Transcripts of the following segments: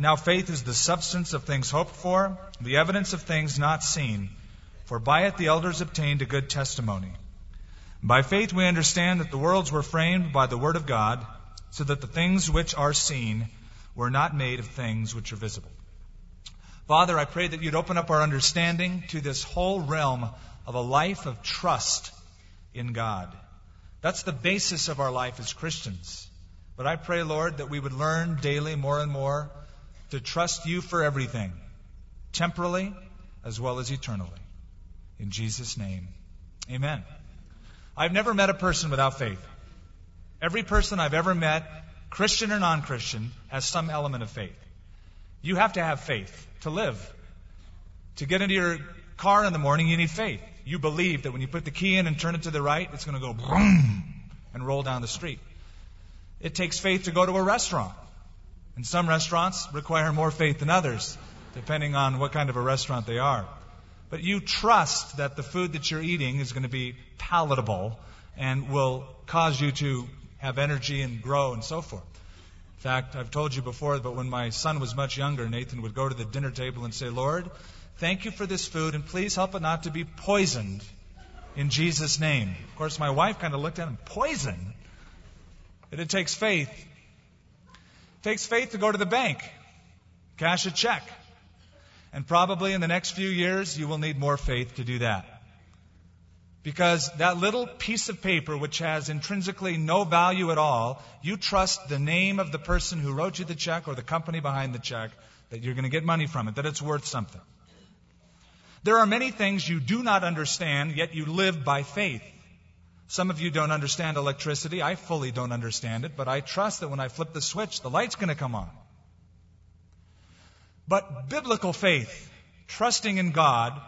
Now faith is the substance of things hoped for, the evidence of things not seen. For by it the elders obtained a good testimony. By faith we understand that the worlds were framed by the word of God, so that the things which are seen were not made of things which are visible. Father, I pray that you'd open up our understanding to this whole realm of a life of trust in God. That's the basis of our life as Christians. But I pray, Lord, that we would learn daily more and more to trust you for everything, temporally as well as eternally. In Jesus' name, amen. I've never met a person without faith. Every person I've ever met, Christian or non Christian, has some element of faith. You have to have faith to live. To get into your car in the morning, you need faith. You believe that when you put the key in and turn it to the right, it's going to go boom and roll down the street. It takes faith to go to a restaurant. And some restaurants require more faith than others, depending on what kind of a restaurant they are. But you trust that the food that you're eating is going to be palatable and will cause you to have energy and grow and so forth. In fact, I've told you before, but when my son was much younger, Nathan would go to the dinner table and say, Lord, thank you for this food, and please help it not to be poisoned in Jesus' name. Of course, my wife kind of looked at him, poison? But it takes faith. Takes faith to go to the bank, cash a check. And probably in the next few years, you will need more faith to do that. Because that little piece of paper, which has intrinsically no value at all, you trust the name of the person who wrote you the check or the company behind the check that you're going to get money from it, that it's worth something. There are many things you do not understand, yet you live by faith. Some of you don't understand electricity. I fully don't understand it, but I trust that when I flip the switch, the light's going to come on. But biblical faith, trusting in God,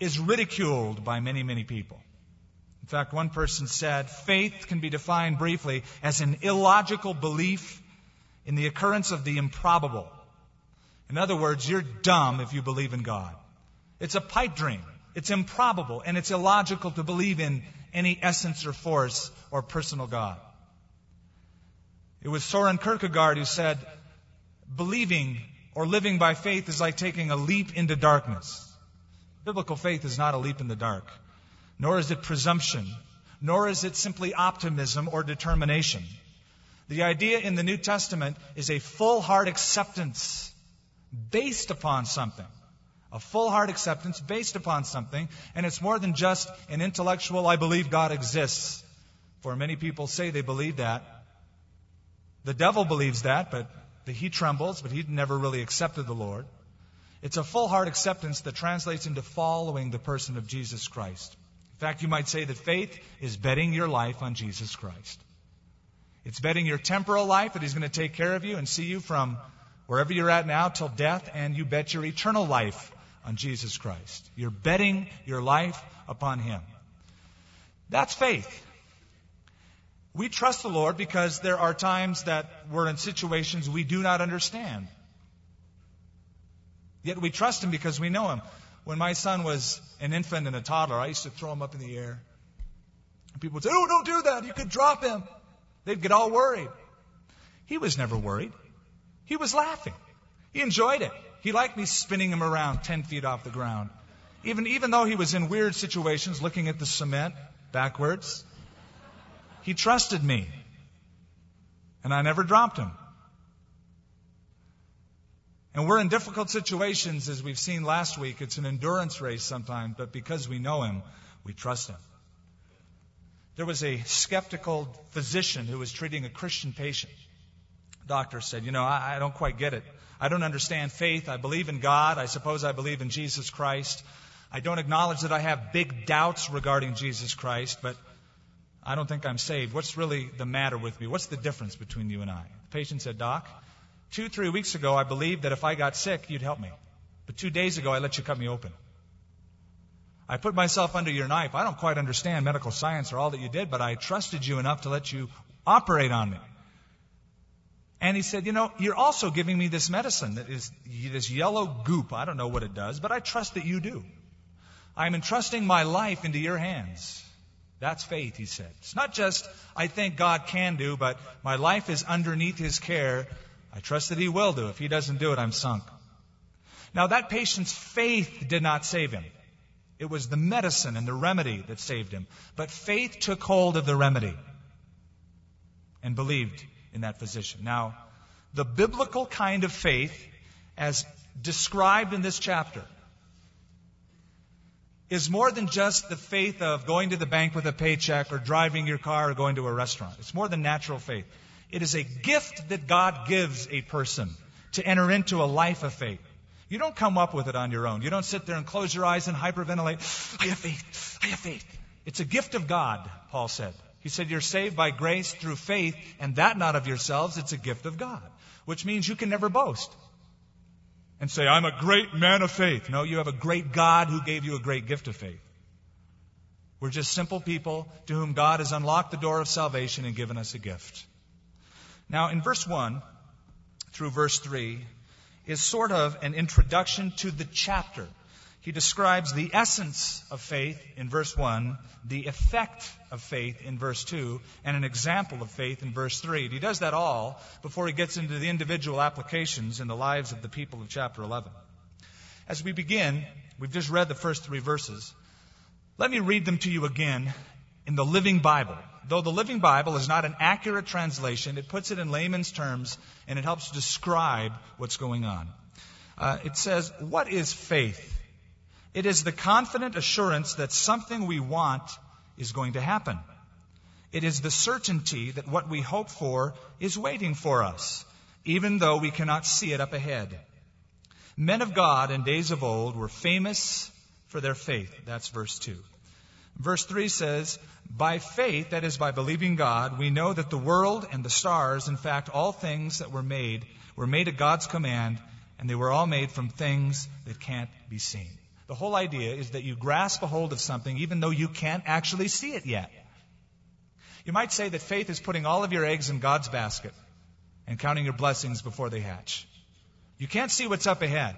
is ridiculed by many, many people. In fact, one person said faith can be defined briefly as an illogical belief in the occurrence of the improbable. In other words, you're dumb if you believe in God. It's a pipe dream. It's improbable and it's illogical to believe in any essence or force or personal God. It was Soren Kierkegaard who said, believing or living by faith is like taking a leap into darkness. Biblical faith is not a leap in the dark, nor is it presumption, nor is it simply optimism or determination. The idea in the New Testament is a full heart acceptance based upon something. A full heart acceptance based upon something, and it's more than just an intellectual, I believe God exists. For many people say they believe that. The devil believes that, but he trembles, but he never really accepted the Lord. It's a full heart acceptance that translates into following the person of Jesus Christ. In fact, you might say that faith is betting your life on Jesus Christ. It's betting your temporal life that He's going to take care of you and see you from wherever you're at now till death, and you bet your eternal life on Jesus Christ. You're betting your life upon Him. That's faith. We trust the Lord because there are times that we're in situations we do not understand. Yet we trust Him because we know Him. When my son was an infant and a toddler, I used to throw him up in the air. people would say, Oh, don't do that. You could drop him. They'd get all worried. He was never worried. He was laughing. He enjoyed it. He liked me spinning him around 10 feet off the ground. Even, even though he was in weird situations looking at the cement backwards, he trusted me. And I never dropped him. And we're in difficult situations, as we've seen last week. It's an endurance race sometimes, but because we know Him, we trust Him. There was a skeptical physician who was treating a Christian patient. Doctor said, You know, I, I don't quite get it. I don't understand faith. I believe in God. I suppose I believe in Jesus Christ. I don't acknowledge that I have big doubts regarding Jesus Christ, but I don't think I'm saved. What's really the matter with me? What's the difference between you and I? The patient said, Doc, Two, three weeks ago, I believed that if I got sick, you'd help me. But two days ago, I let you cut me open. I put myself under your knife. I don't quite understand medical science or all that you did, but I trusted you enough to let you operate on me. And he said, You know, you're also giving me this medicine that is this yellow goop. I don't know what it does, but I trust that you do. I'm entrusting my life into your hands. That's faith, he said. It's not just, I think God can do, but my life is underneath his care I trust that he will do. If he doesn't do it, I'm sunk. Now that patient's faith did not save him. It was the medicine and the remedy that saved him. But faith took hold of the remedy and believed in that position. Now, the biblical kind of faith, as described in this chapter, is more than just the faith of going to the bank with a paycheck or driving your car or going to a restaurant. It's more than natural faith. It is a gift that God gives a person to enter into a life of faith. You don't come up with it on your own. You don't sit there and close your eyes and hyperventilate. I have faith. I have faith. It's a gift of God, Paul said. He said, You're saved by grace through faith, and that not of yourselves. It's a gift of God, which means you can never boast and say, I'm a great man of faith. No, you have a great God who gave you a great gift of faith. We're just simple people to whom God has unlocked the door of salvation and given us a gift. Now, in verse 1 through verse 3 is sort of an introduction to the chapter. He describes the essence of faith in verse 1, the effect of faith in verse 2, and an example of faith in verse 3. And he does that all before he gets into the individual applications in the lives of the people of chapter 11. As we begin, we've just read the first three verses. Let me read them to you again in the Living Bible. Though the Living Bible is not an accurate translation, it puts it in layman's terms and it helps describe what's going on. Uh, it says, What is faith? It is the confident assurance that something we want is going to happen. It is the certainty that what we hope for is waiting for us, even though we cannot see it up ahead. Men of God in days of old were famous for their faith. That's verse 2. Verse 3 says, By faith, that is by believing God, we know that the world and the stars, in fact, all things that were made, were made at God's command, and they were all made from things that can't be seen. The whole idea is that you grasp a hold of something even though you can't actually see it yet. You might say that faith is putting all of your eggs in God's basket and counting your blessings before they hatch. You can't see what's up ahead,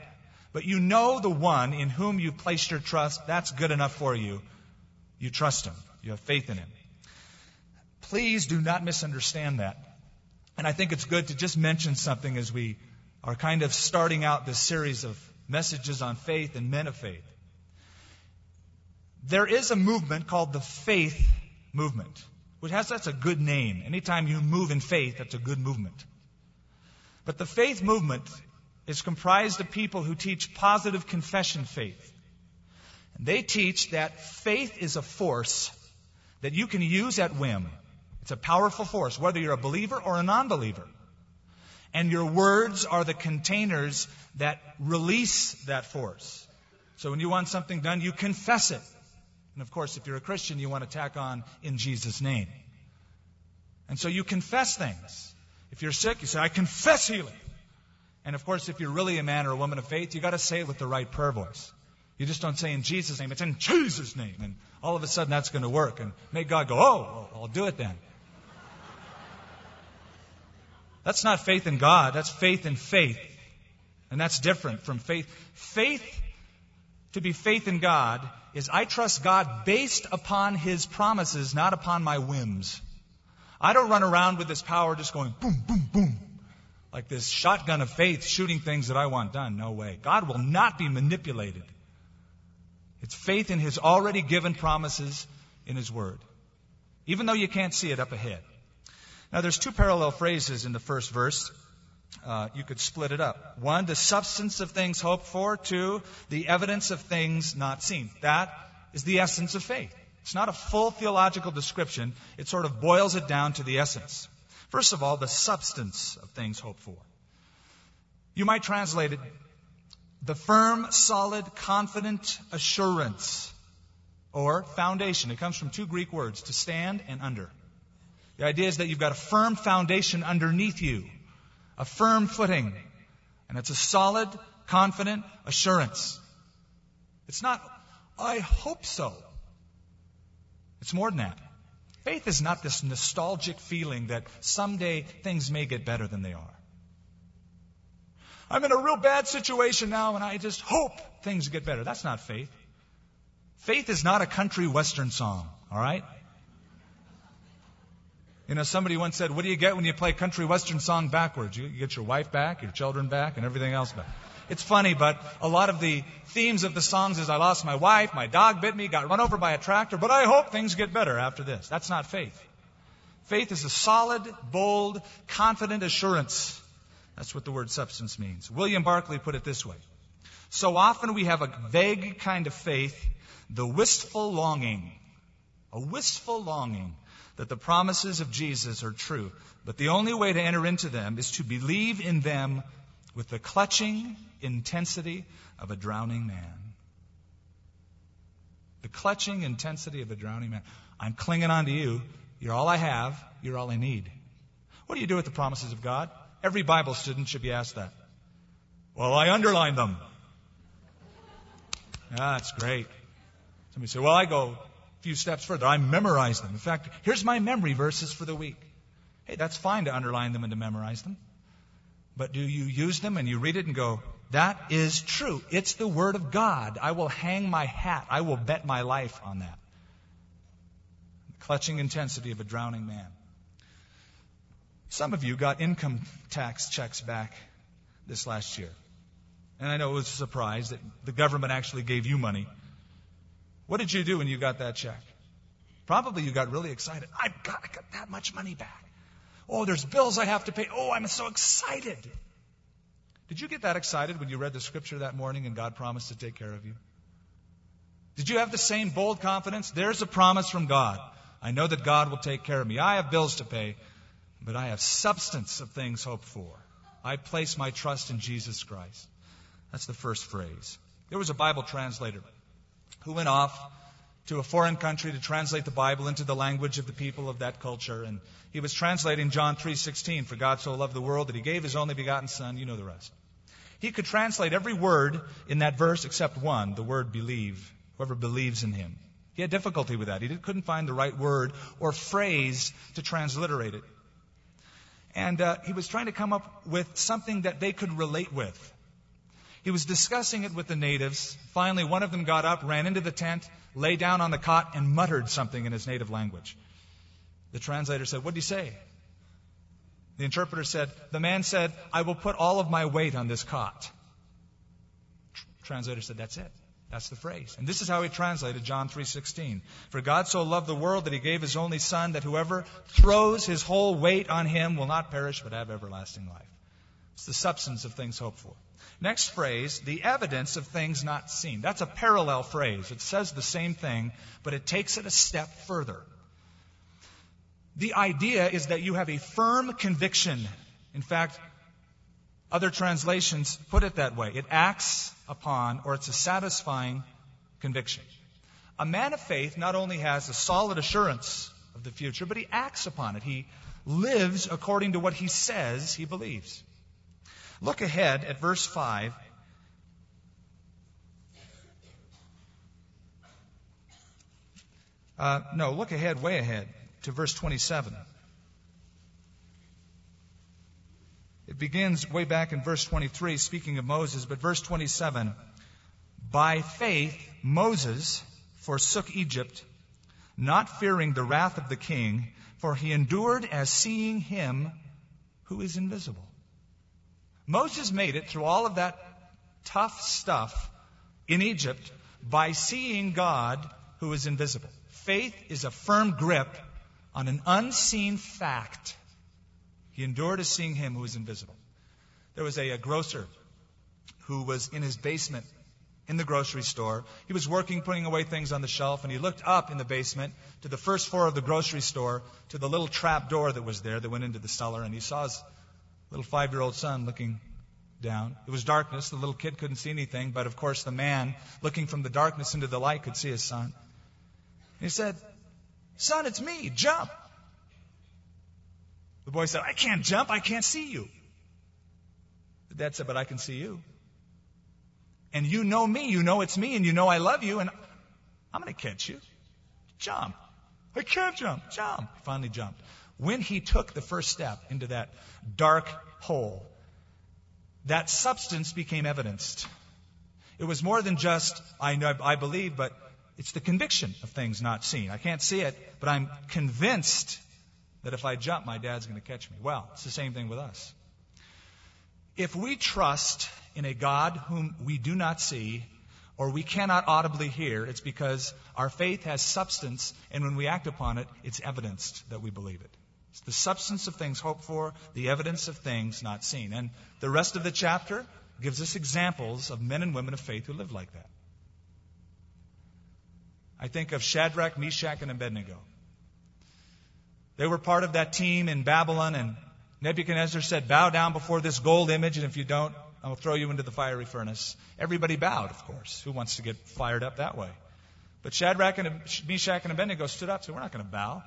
but you know the one in whom you've placed your trust. That's good enough for you you trust Him. You have faith in Him. Please do not misunderstand that. And I think it's good to just mention something as we are kind of starting out this series of messages on faith and men of faith. There is a movement called the faith movement, which has that's a good name. Anytime you move in faith, that's a good movement. But the faith movement is comprised of people who teach positive confession faith. And they teach that faith is a force that you can use at whim. It's a powerful force, whether you're a believer or a non believer. And your words are the containers that release that force. So when you want something done, you confess it. And of course, if you're a Christian, you want to tack on in Jesus' name. And so you confess things. If you're sick, you say, I confess healing. And of course, if you're really a man or a woman of faith, you got to say it with the right prayer voice. You just don't say in Jesus' name, it's in Jesus' name. And all of a sudden that's going to work. And make God go, oh, I'll do it then. That's not faith in God, that's faith in faith. And that's different from faith. Faith, to be faith in God, is I trust God based upon His promises, not upon my whims. I don't run around with this power just going boom, boom, boom, like this shotgun of faith shooting things that I want done. No way. God will not be manipulated. It's faith in His already given promises in His Word, even though you can't see it up ahead. Now, there's two parallel phrases in the first verse. Uh, you could split it up. One, the substance of things hoped for. Two, the evidence of things not seen. That is the essence of faith. It's not a full theological description. It sort of boils it down to the essence. First of all, the substance of things hoped for. You might translate it the firm, solid, confident assurance or foundation. It comes from two Greek words, to stand and under. The idea is that you've got a firm foundation underneath you, a firm footing, and it's a solid, confident assurance. It's not, I hope so. It's more than that. Faith is not this nostalgic feeling that someday things may get better than they are. I'm in a real bad situation now and I just hope things get better. That's not faith. Faith is not a country western song, all right? You know, somebody once said, What do you get when you play country western song backwards? You get your wife back, your children back, and everything else back. It's funny, but a lot of the themes of the songs is I lost my wife, my dog bit me, got run over by a tractor, but I hope things get better after this. That's not faith. Faith is a solid, bold, confident assurance. That's what the word substance means. William Barclay put it this way. So often we have a vague kind of faith, the wistful longing, a wistful longing that the promises of Jesus are true. But the only way to enter into them is to believe in them with the clutching intensity of a drowning man. The clutching intensity of a drowning man. I'm clinging on to you. You're all I have. You're all I need. What do you do with the promises of God? Every Bible student should be asked that. Well, I underline them. Ah, that's great. Somebody say, well, I go few steps further. I memorize them. In fact, here's my memory verses for the week. Hey, that's fine to underline them and to memorize them. But do you use them and you read it and go, that is true. It's the Word of God. I will hang my hat. I will bet my life on that. The clutching intensity of a drowning man. Some of you got income tax checks back this last year. And I know it was a surprise that the government actually gave you money what did you do when you got that check? Probably you got really excited. I've got, I got that much money back. Oh, there's bills I have to pay. Oh, I'm so excited. Did you get that excited when you read the scripture that morning and God promised to take care of you? Did you have the same bold confidence? There's a promise from God. I know that God will take care of me. I have bills to pay, but I have substance of things hoped for. I place my trust in Jesus Christ. That's the first phrase. There was a Bible translator who went off to a foreign country to translate the Bible into the language of the people of that culture. And he was translating John 3:16, "For God so loved the world that he gave his only begotten son." You know the rest. He could translate every word in that verse except one, the word believe. Whoever believes in him. He had difficulty with that. He couldn't find the right word or phrase to transliterate it. And uh, he was trying to come up with something that they could relate with. He was discussing it with the natives. Finally, one of them got up, ran into the tent, lay down on the cot, and muttered something in his native language. The translator said, What did he say? The interpreter said, The man said, I will put all of my weight on this cot. Translator said, That's it. That's the phrase. And this is how he translated John 3:16. For God so loved the world that he gave his only son that whoever throws his whole weight on him will not perish but have everlasting life. It's the substance of things hoped for. Next phrase, the evidence of things not seen. That's a parallel phrase. It says the same thing, but it takes it a step further. The idea is that you have a firm conviction. In fact, other translations put it that way. It acts upon, or it's a satisfying conviction. A man of faith not only has a solid assurance of the future, but he acts upon it. He lives according to what he says he believes. Look ahead at verse 5. Uh, no, look ahead, way ahead, to verse 27. It begins way back in verse 23, speaking of Moses, but verse 27 By faith, Moses forsook Egypt, not fearing the wrath of the king, for he endured as seeing him who is invisible. Moses made it through all of that tough stuff in Egypt by seeing God who is invisible. Faith is a firm grip on an unseen fact. He endured as seeing him who is invisible. There was a, a grocer who was in his basement in the grocery store. He was working, putting away things on the shelf, and he looked up in the basement to the first floor of the grocery store to the little trap door that was there that went into the cellar, and he saw his little five year old son looking down. It was darkness. The little kid couldn't see anything, but of course the man looking from the darkness into the light could see his son. He said, Son, it's me. Jump. The boy said, I can't jump. I can't see you. The dad said, But I can see you. And you know me. You know it's me. And you know I love you. And I'm going to catch you. Jump. I can't jump. Jump. He finally jumped when he took the first step into that dark hole, that substance became evidenced. It was more than just, I know, I believe, but it's the conviction of things not seen. I can't see it, but I'm convinced that if I jump, my dad's going to catch me. Well, it's the same thing with us. If we trust in a God whom we do not see or we cannot audibly hear, it's because our faith has substance, and when we act upon it, it's evidenced that we believe it. It's the substance of things hoped for, the evidence of things not seen. And the rest of the chapter gives us examples of men and women of faith who lived like that. I think of Shadrach, Meshach, and Abednego. They were part of that team in Babylon, and Nebuchadnezzar said, Bow down before this gold image, and if you don't, I will throw you into the fiery furnace. Everybody bowed, of course. Who wants to get fired up that way? But Shadrach and Meshach and Abednego stood up and said, We're not going to bow.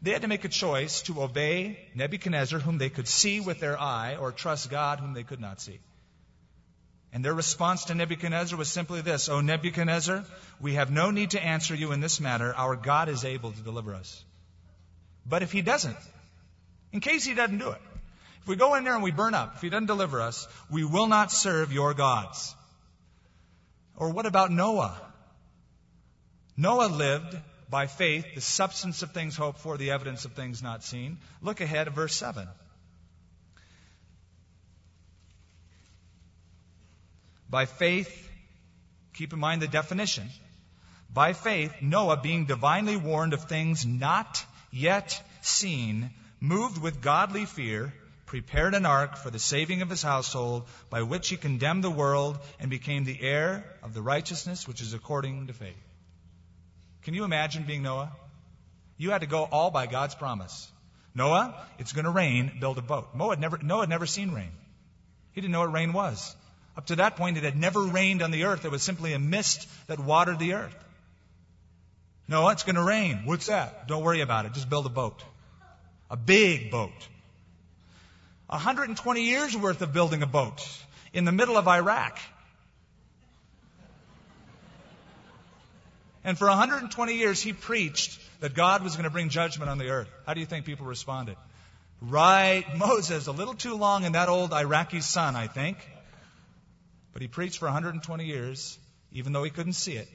They had to make a choice to obey Nebuchadnezzar, whom they could see with their eye, or trust God, whom they could not see. And their response to Nebuchadnezzar was simply this O Nebuchadnezzar, we have no need to answer you in this matter. Our God is able to deliver us. But if he doesn't, in case he doesn't do it, if we go in there and we burn up, if he doesn't deliver us, we will not serve your gods. Or what about Noah? Noah lived by faith, the substance of things hoped for, the evidence of things not seen. Look ahead at verse 7. By faith, keep in mind the definition. By faith, Noah, being divinely warned of things not yet seen, moved with godly fear, prepared an ark for the saving of his household, by which he condemned the world and became the heir of the righteousness which is according to faith. Can you imagine being Noah? You had to go all by God's promise. Noah, it's going to rain, build a boat. Noah had, never, Noah had never seen rain. He didn't know what rain was. Up to that point, it had never rained on the earth. It was simply a mist that watered the earth. Noah, it's going to rain. What's that? Don't worry about it. Just build a boat. A big boat. 120 years worth of building a boat in the middle of Iraq. And for 120 years, he preached that God was going to bring judgment on the earth. How do you think people responded? Right, Moses, a little too long in that old Iraqi sun, I think. But he preached for 120 years, even though he couldn't see it.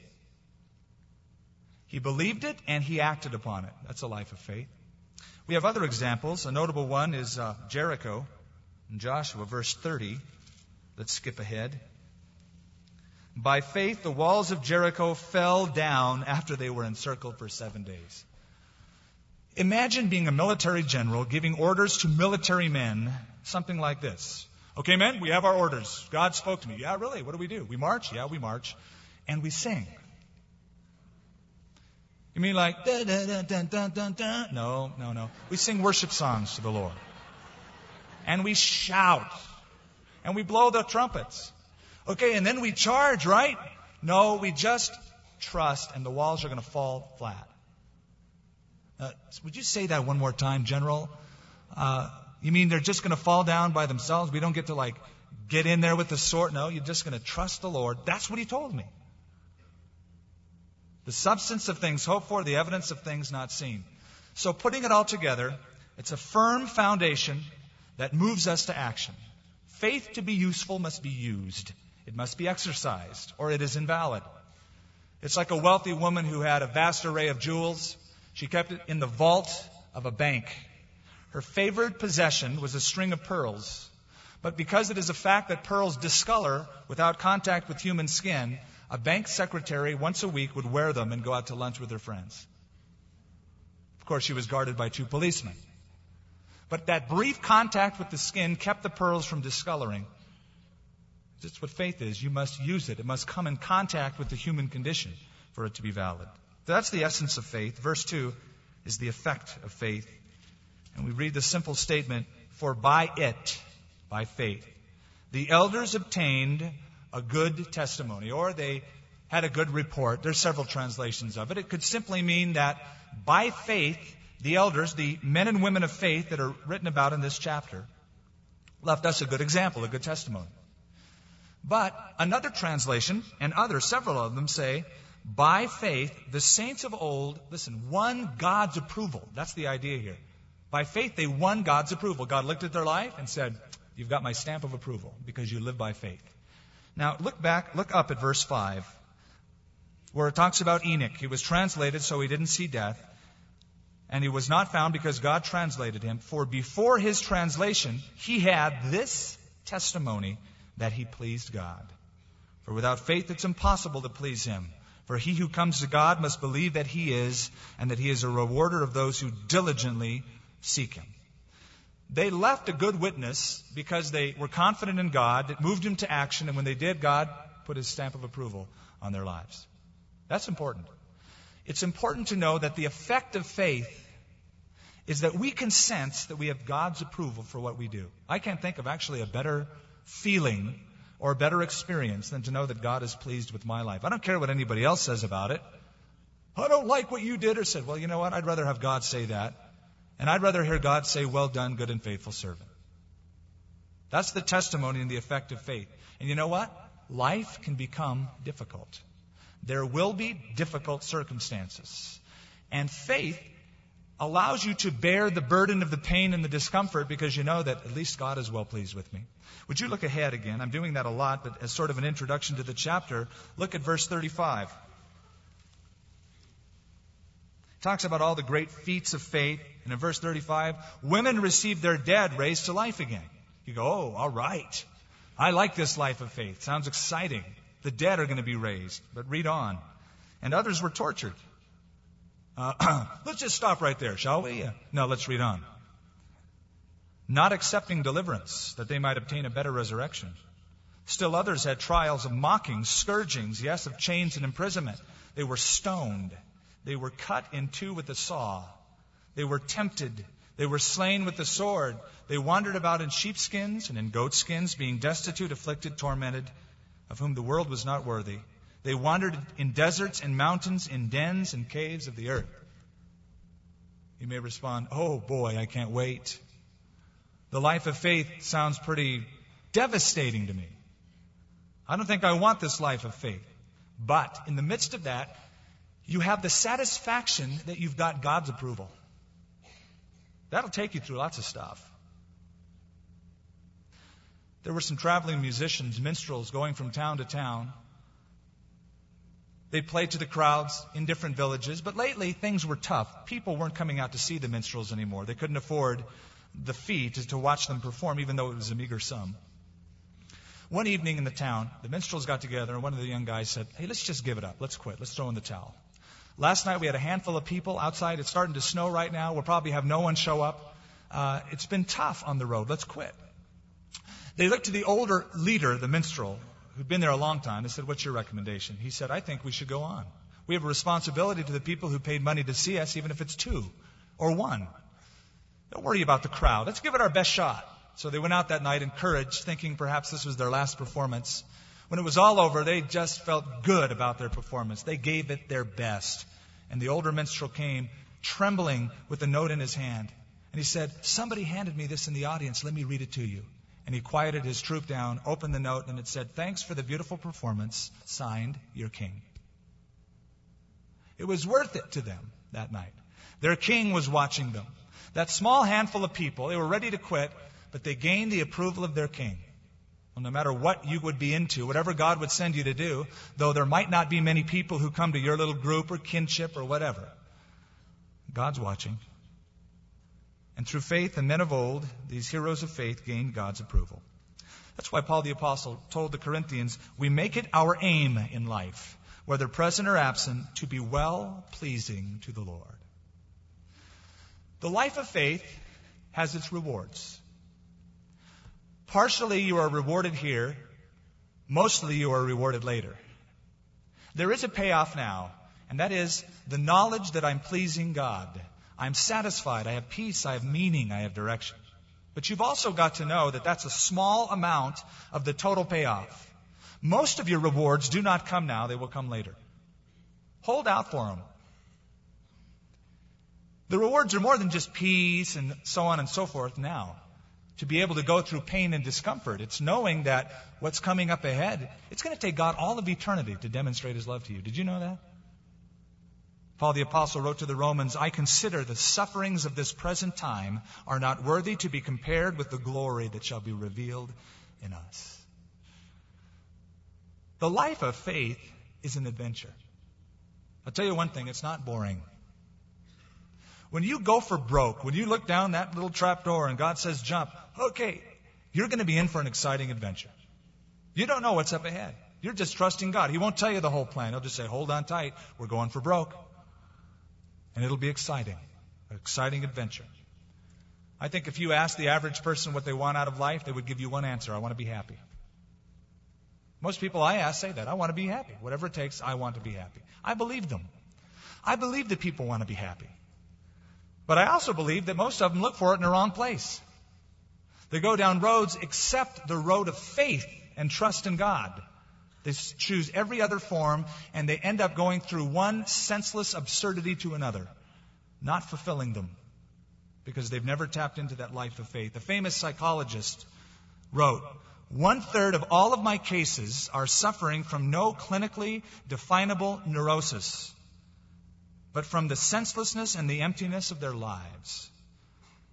He believed it and he acted upon it. That's a life of faith. We have other examples. A notable one is uh, Jericho in Joshua, verse 30. Let's skip ahead. By faith, the walls of Jericho fell down after they were encircled for seven days. Imagine being a military general giving orders to military men, something like this. Okay, men, we have our orders. God spoke to me. Yeah, really? What do we do? We march? Yeah, we march. And we sing. You mean like, da, da, da, dun, dun, dun, No, no, no. We sing worship songs to the Lord. And we shout. And we blow the trumpets. Okay, and then we charge, right? No, we just trust, and the walls are going to fall flat. Uh, would you say that one more time, General? Uh, you mean they're just going to fall down by themselves? We don't get to like get in there with the sword? No, you're just going to trust the Lord. That's what he told me. The substance of things hoped for, the evidence of things not seen. So putting it all together, it's a firm foundation that moves us to action. Faith to be useful must be used. It must be exercised, or it is invalid. It's like a wealthy woman who had a vast array of jewels. She kept it in the vault of a bank. Her favored possession was a string of pearls. But because it is a fact that pearls discolor without contact with human skin, a bank secretary once a week would wear them and go out to lunch with her friends. Of course, she was guarded by two policemen. But that brief contact with the skin kept the pearls from discoloring. That's what faith is. You must use it. It must come in contact with the human condition for it to be valid. That's the essence of faith. Verse 2 is the effect of faith. And we read the simple statement, For by it, by faith, the elders obtained a good testimony, or they had a good report. There's several translations of it. It could simply mean that by faith, the elders, the men and women of faith that are written about in this chapter, left us a good example, a good testimony. But another translation, and others, several of them say, by faith, the saints of old, listen, won God's approval. That's the idea here. By faith, they won God's approval. God looked at their life and said, You've got my stamp of approval because you live by faith. Now, look back, look up at verse 5, where it talks about Enoch. He was translated so he didn't see death. And he was not found because God translated him. For before his translation, he had this testimony that he pleased God. For without faith, it's impossible to please him. For he who comes to God must believe that he is, and that he is a rewarder of those who diligently seek him. They left a good witness because they were confident in God. It moved them to action, and when they did, God put his stamp of approval on their lives. That's important. It's important to know that the effect of faith is that we can sense that we have God's approval for what we do. I can't think of actually a better feeling or a better experience than to know that God is pleased with my life. I don't care what anybody else says about it. I don't like what you did or said. Well, you know what? I'd rather have God say that. And I'd rather hear God say, Well done, good and faithful servant. That's the testimony and the effect of faith. And you know what? Life can become difficult. There will be difficult circumstances. And faith allows you to bear the burden of the pain and the discomfort because you know that at least God is well pleased with me. Would you look ahead again? I'm doing that a lot, but as sort of an introduction to the chapter, look at verse 35. It talks about all the great feats of faith. And in verse 35, women receive their dead raised to life again. You go, oh, all right. I like this life of faith. Sounds exciting. The dead are going to be raised. But read on. And others were tortured uh, let's just stop right there, shall we? No, let's read on. Not accepting deliverance, that they might obtain a better resurrection. Still others had trials of mockings, scourgings, yes, of chains and imprisonment. They were stoned. They were cut in two with a saw. They were tempted. They were slain with the sword. They wandered about in sheepskins and in goatskins, being destitute, afflicted, tormented, of whom the world was not worthy they wandered in deserts and mountains, in dens and caves of the earth. You may respond, Oh boy, I can't wait. The life of faith sounds pretty devastating to me. I don't think I want this life of faith. But in the midst of that, you have the satisfaction that you've got God's approval. That'll take you through lots of stuff. There were some traveling musicians, minstrels, going from town to town. They played to the crowds in different villages, but lately things were tough. People weren't coming out to see the minstrels anymore. They couldn't afford the fee to, to watch them perform, even though it was a meager sum. One evening in the town, the minstrels got together, and one of the young guys said, Hey, let's just give it up. Let's quit. Let's throw in the towel. Last night we had a handful of people outside. It's starting to snow right now. We'll probably have no one show up. Uh, it's been tough on the road. Let's quit. They looked to the older leader, the minstrel, who'd been there a long time, and said, What's your recommendation? He said, I think we should go on. We have a responsibility to the people who paid money to see us, even if it's two or one. Don't worry about the crowd. Let's give it our best shot. So they went out that night encouraged, thinking perhaps this was their last performance. When it was all over, they just felt good about their performance. They gave it their best. And the older minstrel came, trembling with a note in his hand. And he said, Somebody handed me this in the audience. Let me read it to you. And he quieted his troop down, opened the note, and it said, Thanks for the beautiful performance. Signed, your king. It was worth it to them that night. Their king was watching them. That small handful of people, they were ready to quit, but they gained the approval of their king. Well, no matter what you would be into, whatever God would send you to do, though there might not be many people who come to your little group or kinship or whatever, God's watching. And through faith and men of old, these heroes of faith gained God's approval. That's why Paul the Apostle told the Corinthians, we make it our aim in life, whether present or absent, to be well pleasing to the Lord. The life of faith has its rewards. Partially you are rewarded here, mostly you are rewarded later. There is a payoff now, and that is the knowledge that I'm pleasing God. I'm satisfied. I have peace. I have meaning. I have direction. But you've also got to know that that's a small amount of the total payoff. Most of your rewards do not come now, they will come later. Hold out for them. The rewards are more than just peace and so on and so forth now. To be able to go through pain and discomfort, it's knowing that what's coming up ahead, it's going to take God all of eternity to demonstrate His love to you. Did you know that? Paul the Apostle wrote to the Romans, I consider the sufferings of this present time are not worthy to be compared with the glory that shall be revealed in us. The life of faith is an adventure. I'll tell you one thing, it's not boring. When you go for broke, when you look down that little trap door and God says jump, okay, you're going to be in for an exciting adventure. You don't know what's up ahead. You're just trusting God. He won't tell you the whole plan. He'll just say, hold on tight. We're going for broke. And it'll be exciting. An exciting adventure. I think if you ask the average person what they want out of life, they would give you one answer. I want to be happy. Most people I ask say that. I want to be happy. Whatever it takes, I want to be happy. I believe them. I believe that people want to be happy. But I also believe that most of them look for it in the wrong place. They go down roads except the road of faith and trust in God. They choose every other form and they end up going through one senseless absurdity to another, not fulfilling them because they've never tapped into that life of faith. A famous psychologist wrote, one third of all of my cases are suffering from no clinically definable neurosis, but from the senselessness and the emptiness of their lives.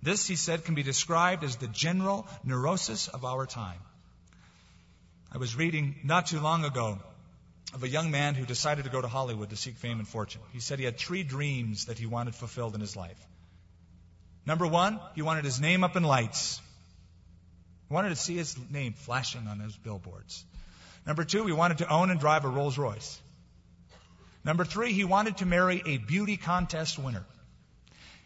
This, he said, can be described as the general neurosis of our time. I was reading not too long ago of a young man who decided to go to Hollywood to seek fame and fortune. He said he had three dreams that he wanted fulfilled in his life. Number one, he wanted his name up in lights. He wanted to see his name flashing on those billboards. Number two, he wanted to own and drive a Rolls Royce. Number three, he wanted to marry a beauty contest winner.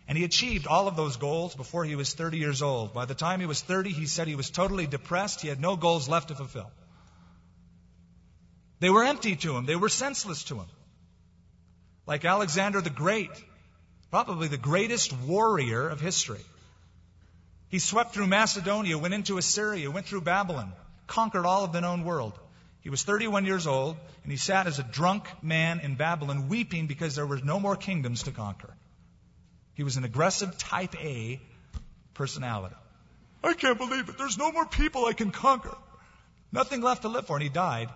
And he achieved all of those goals before he was 30 years old. By the time he was 30, he said he was totally depressed. He had no goals left to fulfill. They were empty to him. They were senseless to him. Like Alexander the Great, probably the greatest warrior of history. He swept through Macedonia, went into Assyria, went through Babylon, conquered all of the known world. He was 31 years old, and he sat as a drunk man in Babylon, weeping because there were no more kingdoms to conquer. He was an aggressive type A personality. I can't believe it. There's no more people I can conquer. Nothing left to live for. And he died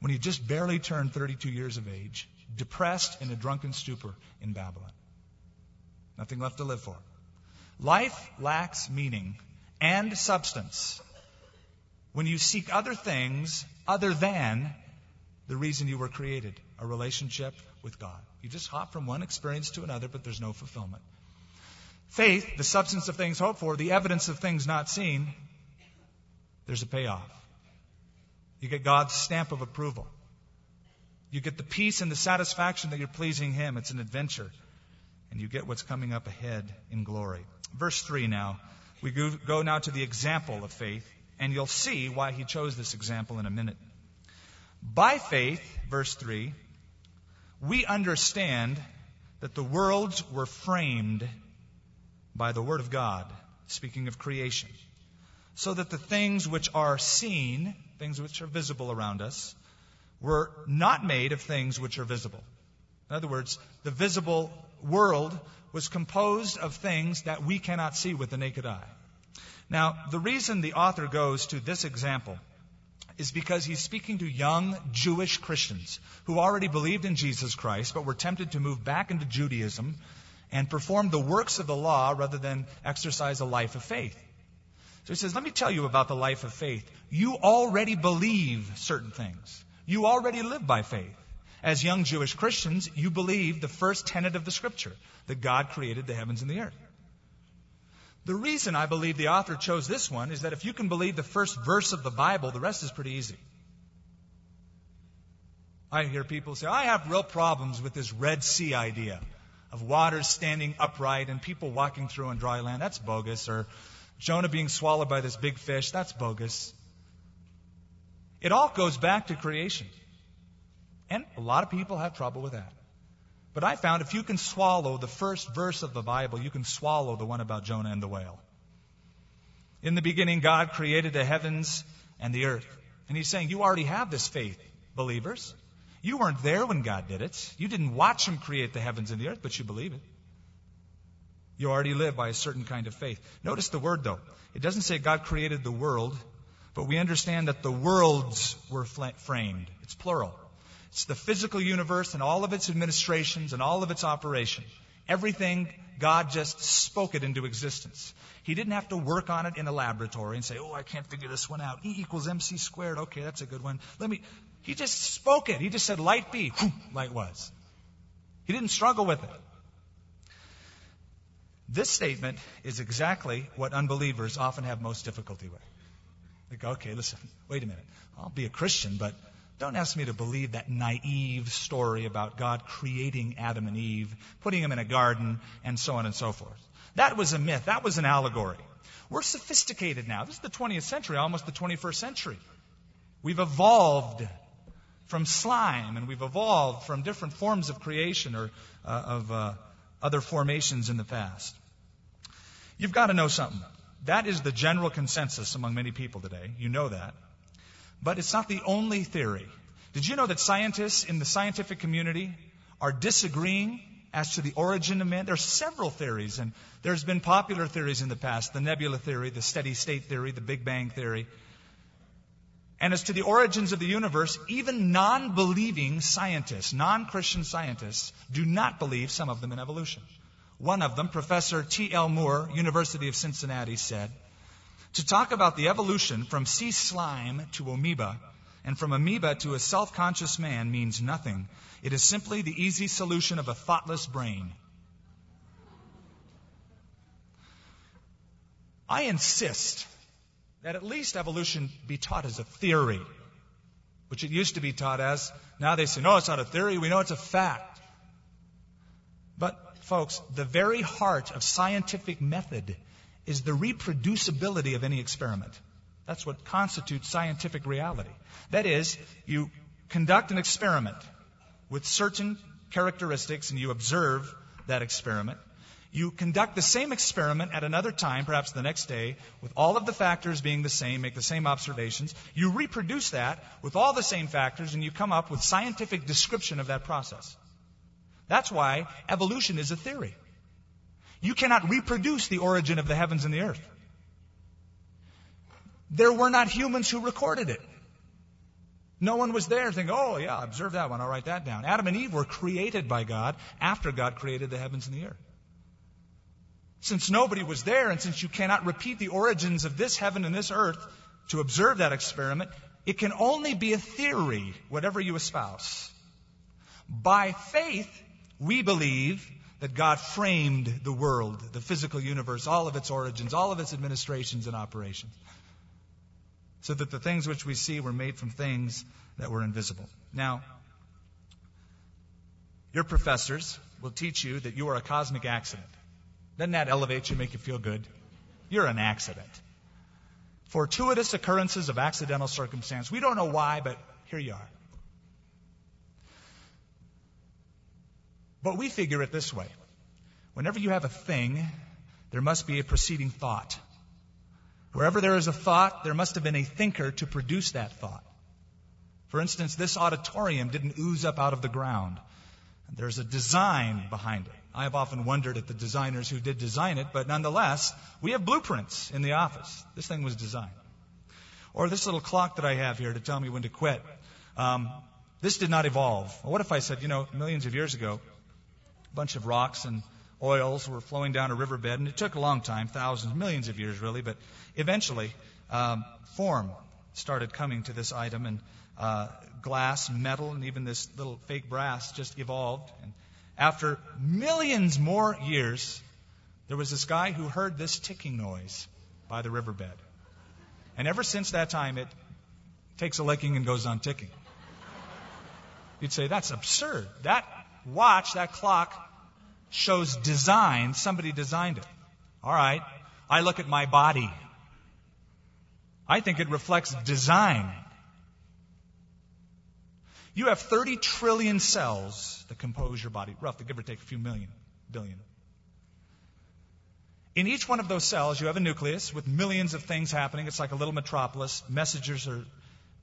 when he just barely turned 32 years of age, depressed in a drunken stupor in Babylon. Nothing left to live for. Life lacks meaning and substance when you seek other things other than the reason you were created a relationship with God. You just hop from one experience to another, but there's no fulfillment. Faith, the substance of things hoped for, the evidence of things not seen, there's a payoff. You get God's stamp of approval. You get the peace and the satisfaction that you're pleasing Him. It's an adventure and you get what's coming up ahead in glory. Verse 3 now. We go now to the example of faith, and you'll see why he chose this example in a minute. By faith, verse 3, we understand that the worlds were framed by the Word of God, speaking of creation, so that the things which are seen, things which are visible around us, were not made of things which are visible. In other words, the visible world was composed of things that we cannot see with the naked eye. Now, the reason the author goes to this example is because he's speaking to young Jewish Christians who already believed in Jesus Christ but were tempted to move back into Judaism and perform the works of the law rather than exercise a life of faith. So he says, let me tell you about the life of faith. You already believe certain things. You already live by faith. As young Jewish Christians, you believe the first tenet of the scripture, that God created the heavens and the earth. The reason I believe the author chose this one is that if you can believe the first verse of the Bible, the rest is pretty easy. I hear people say, I have real problems with this Red Sea idea of waters standing upright and people walking through on dry land. That's bogus. Or Jonah being swallowed by this big fish. That's bogus. It all goes back to creation. And a lot of people have trouble with that. But I found if you can swallow the first verse of the Bible, you can swallow the one about Jonah and the whale. In the beginning, God created the heavens and the earth. And he's saying, you already have this faith, believers. You weren't there when God did it. You didn't watch him create the heavens and the earth, but you believe it. You already live by a certain kind of faith. Notice the word though. It doesn't say God created the world, but we understand that the worlds were framed. It's plural. It's the physical universe and all of its administrations and all of its operation. Everything, God just spoke it into existence. He didn't have to work on it in a laboratory and say, oh, I can't figure this one out. E equals mc squared. Okay, that's a good one. Let me, he just spoke it. He just said, light be. Light was. He didn't struggle with it. This statement is exactly what unbelievers often have most difficulty with. They go, okay, listen, wait a minute. I'll be a Christian, but don't ask me to believe that naive story about God creating Adam and Eve, putting them in a garden, and so on and so forth. That was a myth. That was an allegory. We're sophisticated now. This is the 20th century, almost the 21st century. We've evolved from slime, and we've evolved from different forms of creation or uh, of uh, other formations in the past. You've got to know something. That is the general consensus among many people today. You know that. But it's not the only theory. Did you know that scientists in the scientific community are disagreeing as to the origin of man? There are several theories, and there's been popular theories in the past the nebula theory, the steady state theory, the Big Bang theory. And as to the origins of the universe, even non believing scientists, non Christian scientists, do not believe, some of them, in evolution. One of them, Professor T.L. Moore, University of Cincinnati, said, to talk about the evolution from sea slime to amoeba and from amoeba to a self conscious man means nothing. It is simply the easy solution of a thoughtless brain. I insist that at least evolution be taught as a theory, which it used to be taught as. Now they say, no, it's not a theory, we know it's a fact. But Folks, the very heart of scientific method is the reproducibility of any experiment. That's what constitutes scientific reality. That is, you conduct an experiment with certain characteristics and you observe that experiment. You conduct the same experiment at another time, perhaps the next day, with all of the factors being the same, make the same observations. You reproduce that with all the same factors and you come up with scientific description of that process. That's why evolution is a theory. You cannot reproduce the origin of the heavens and the earth. There were not humans who recorded it. No one was there thinking, oh, yeah, observe that one, I'll write that down. Adam and Eve were created by God after God created the heavens and the earth. Since nobody was there, and since you cannot repeat the origins of this heaven and this earth to observe that experiment, it can only be a theory, whatever you espouse. By faith, we believe that God framed the world, the physical universe, all of its origins, all of its administrations and operations. So that the things which we see were made from things that were invisible. Now, your professors will teach you that you are a cosmic accident. Doesn't that elevate you, make you feel good? You're an accident. Fortuitous occurrences of accidental circumstance. We don't know why, but here you are. But we figure it this way whenever you have a thing, there must be a preceding thought. Wherever there is a thought, there must have been a thinker to produce that thought. For instance, this auditorium didn't ooze up out of the ground. There's a design behind it. I have often wondered at the designers who did design it, but nonetheless, we have blueprints in the office. This thing was designed. Or this little clock that I have here to tell me when to quit. Um, this did not evolve. what if I said, you know, millions of years ago, a bunch of rocks and oils were flowing down a riverbed, and it took a long time, thousands, millions of years really, but eventually um, form started coming to this item, and uh, glass, metal, and even this little fake brass just evolved. And after millions more years, there was this guy who heard this ticking noise by the riverbed. And ever since that time, it takes a licking and goes on ticking. You'd say, that's absurd. That watch, that clock, shows design. Somebody designed it. All right. I look at my body. I think it reflects design. You have 30 trillion cells that compose your body, roughly, give or take a few million, billion. In each one of those cells, you have a nucleus with millions of things happening. It's like a little metropolis. Messages are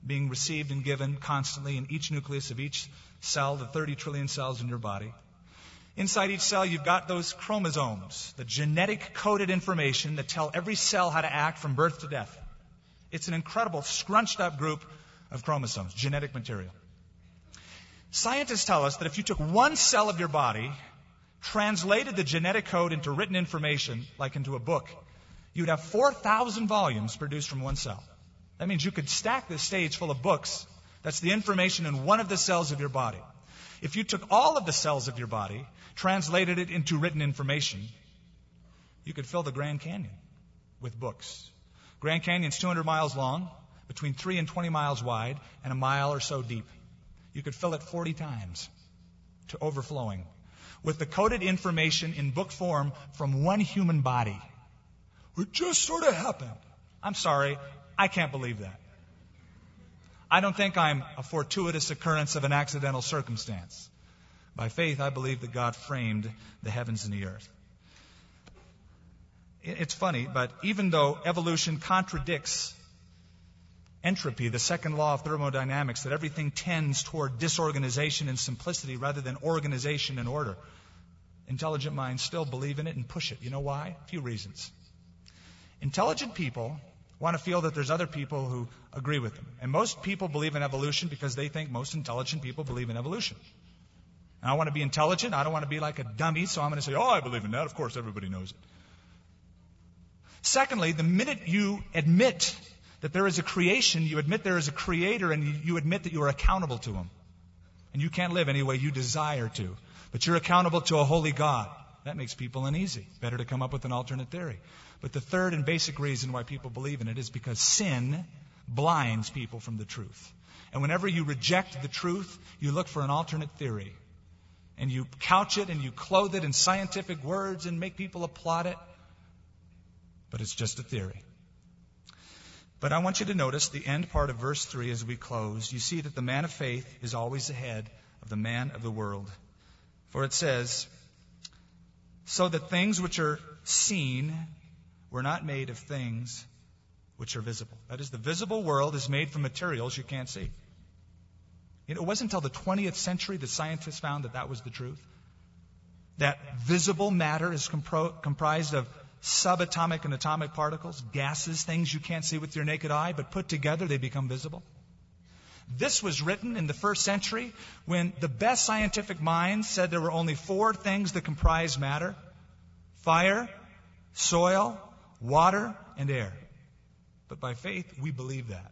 being received and given constantly in each nucleus of each cell, the 30 trillion cells in your body. Inside each cell, you've got those chromosomes, the genetic coded information that tell every cell how to act from birth to death. It's an incredible, scrunched up group of chromosomes, genetic material. Scientists tell us that if you took one cell of your body, translated the genetic code into written information, like into a book, you'd have 4,000 volumes produced from one cell. That means you could stack this stage full of books. That's the information in one of the cells of your body. If you took all of the cells of your body, translated it into written information, you could fill the Grand Canyon with books. Grand Canyon's 200 miles long, between 3 and 20 miles wide, and a mile or so deep. You could fill it 40 times to overflowing with the coded information in book form from one human body. It just sort of happened. I'm sorry, I can't believe that. I don't think I'm a fortuitous occurrence of an accidental circumstance. By faith, I believe that God framed the heavens and the earth. It's funny, but even though evolution contradicts entropy, the second law of thermodynamics, that everything tends toward disorganization and simplicity rather than organization and order, intelligent minds still believe in it and push it. You know why? A few reasons. Intelligent people want to feel that there's other people who agree with them. And most people believe in evolution because they think most intelligent people believe in evolution. And I want to be intelligent. I don't want to be like a dummy, so I'm going to say, oh, I believe in that. Of course, everybody knows it. Secondly, the minute you admit that there is a creation, you admit there is a creator, and you admit that you are accountable to him. And you can't live any way you desire to. But you're accountable to a holy God. That makes people uneasy. Better to come up with an alternate theory. But the third and basic reason why people believe in it is because sin blinds people from the truth. And whenever you reject the truth, you look for an alternate theory. And you couch it and you clothe it in scientific words and make people applaud it. But it's just a theory. But I want you to notice the end part of verse 3 as we close. You see that the man of faith is always ahead of the man of the world. For it says, so that things which are seen were not made of things which are visible. That is, the visible world is made from materials you can't see. It wasn't until the 20th century that scientists found that that was the truth. That visible matter is compro- comprised of subatomic and atomic particles, gases, things you can't see with your naked eye, but put together they become visible. This was written in the first century when the best scientific minds said there were only four things that comprise matter fire, soil, water, and air. But by faith, we believe that.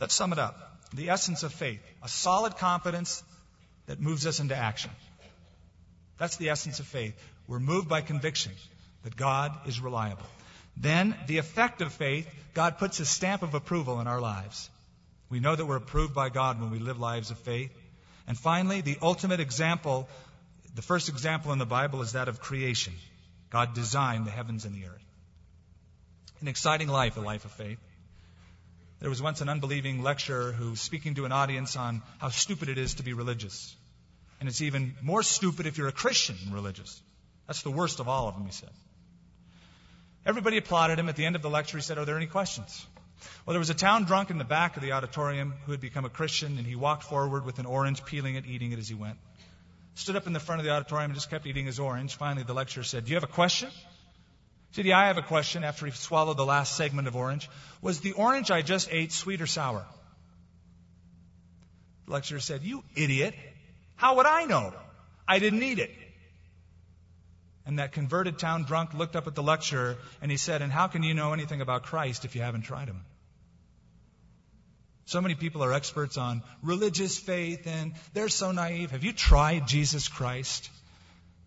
Let's sum it up. The essence of faith a solid confidence that moves us into action. That's the essence of faith. We're moved by conviction that God is reliable. Then, the effect of faith, God puts a stamp of approval in our lives. We know that we're approved by God when we live lives of faith. And finally, the ultimate example, the first example in the Bible is that of creation. God designed the heavens and the earth. An exciting life, a life of faith. There was once an unbelieving lecturer who was speaking to an audience on how stupid it is to be religious. And it's even more stupid if you're a Christian religious. That's the worst of all of them, he said. Everybody applauded him. At the end of the lecture, he said, Are there any questions? Well, there was a town drunk in the back of the auditorium who had become a Christian, and he walked forward with an orange, peeling it, eating it as he went. Stood up in the front of the auditorium and just kept eating his orange. Finally, the lecturer said, Do you have a question? He said, Yeah, I have a question after he swallowed the last segment of orange. Was the orange I just ate sweet or sour? The lecturer said, You idiot. How would I know? I didn't eat it. And that converted town drunk looked up at the lecturer and he said, And how can you know anything about Christ if you haven't tried him? So many people are experts on religious faith and they're so naive. Have you tried Jesus Christ?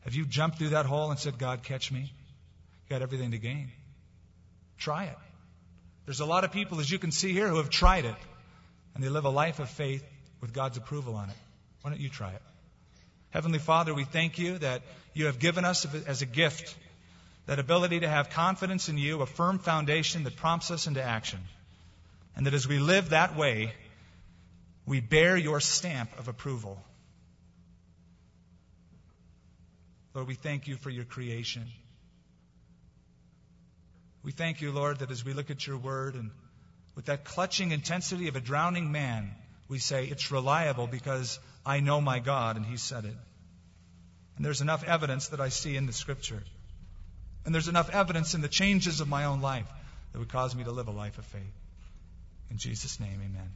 Have you jumped through that hole and said, God, catch me? You got everything to gain. Try it. There's a lot of people, as you can see here, who have tried it and they live a life of faith with God's approval on it. Why don't you try it? Heavenly Father, we thank you that you have given us as a gift that ability to have confidence in you, a firm foundation that prompts us into action. And that as we live that way, we bear your stamp of approval. Lord, we thank you for your creation. We thank you, Lord, that as we look at your word and with that clutching intensity of a drowning man, we say it's reliable because I know my God and he said it. And there's enough evidence that I see in the scripture. And there's enough evidence in the changes of my own life that would cause me to live a life of faith. In Jesus' name, amen.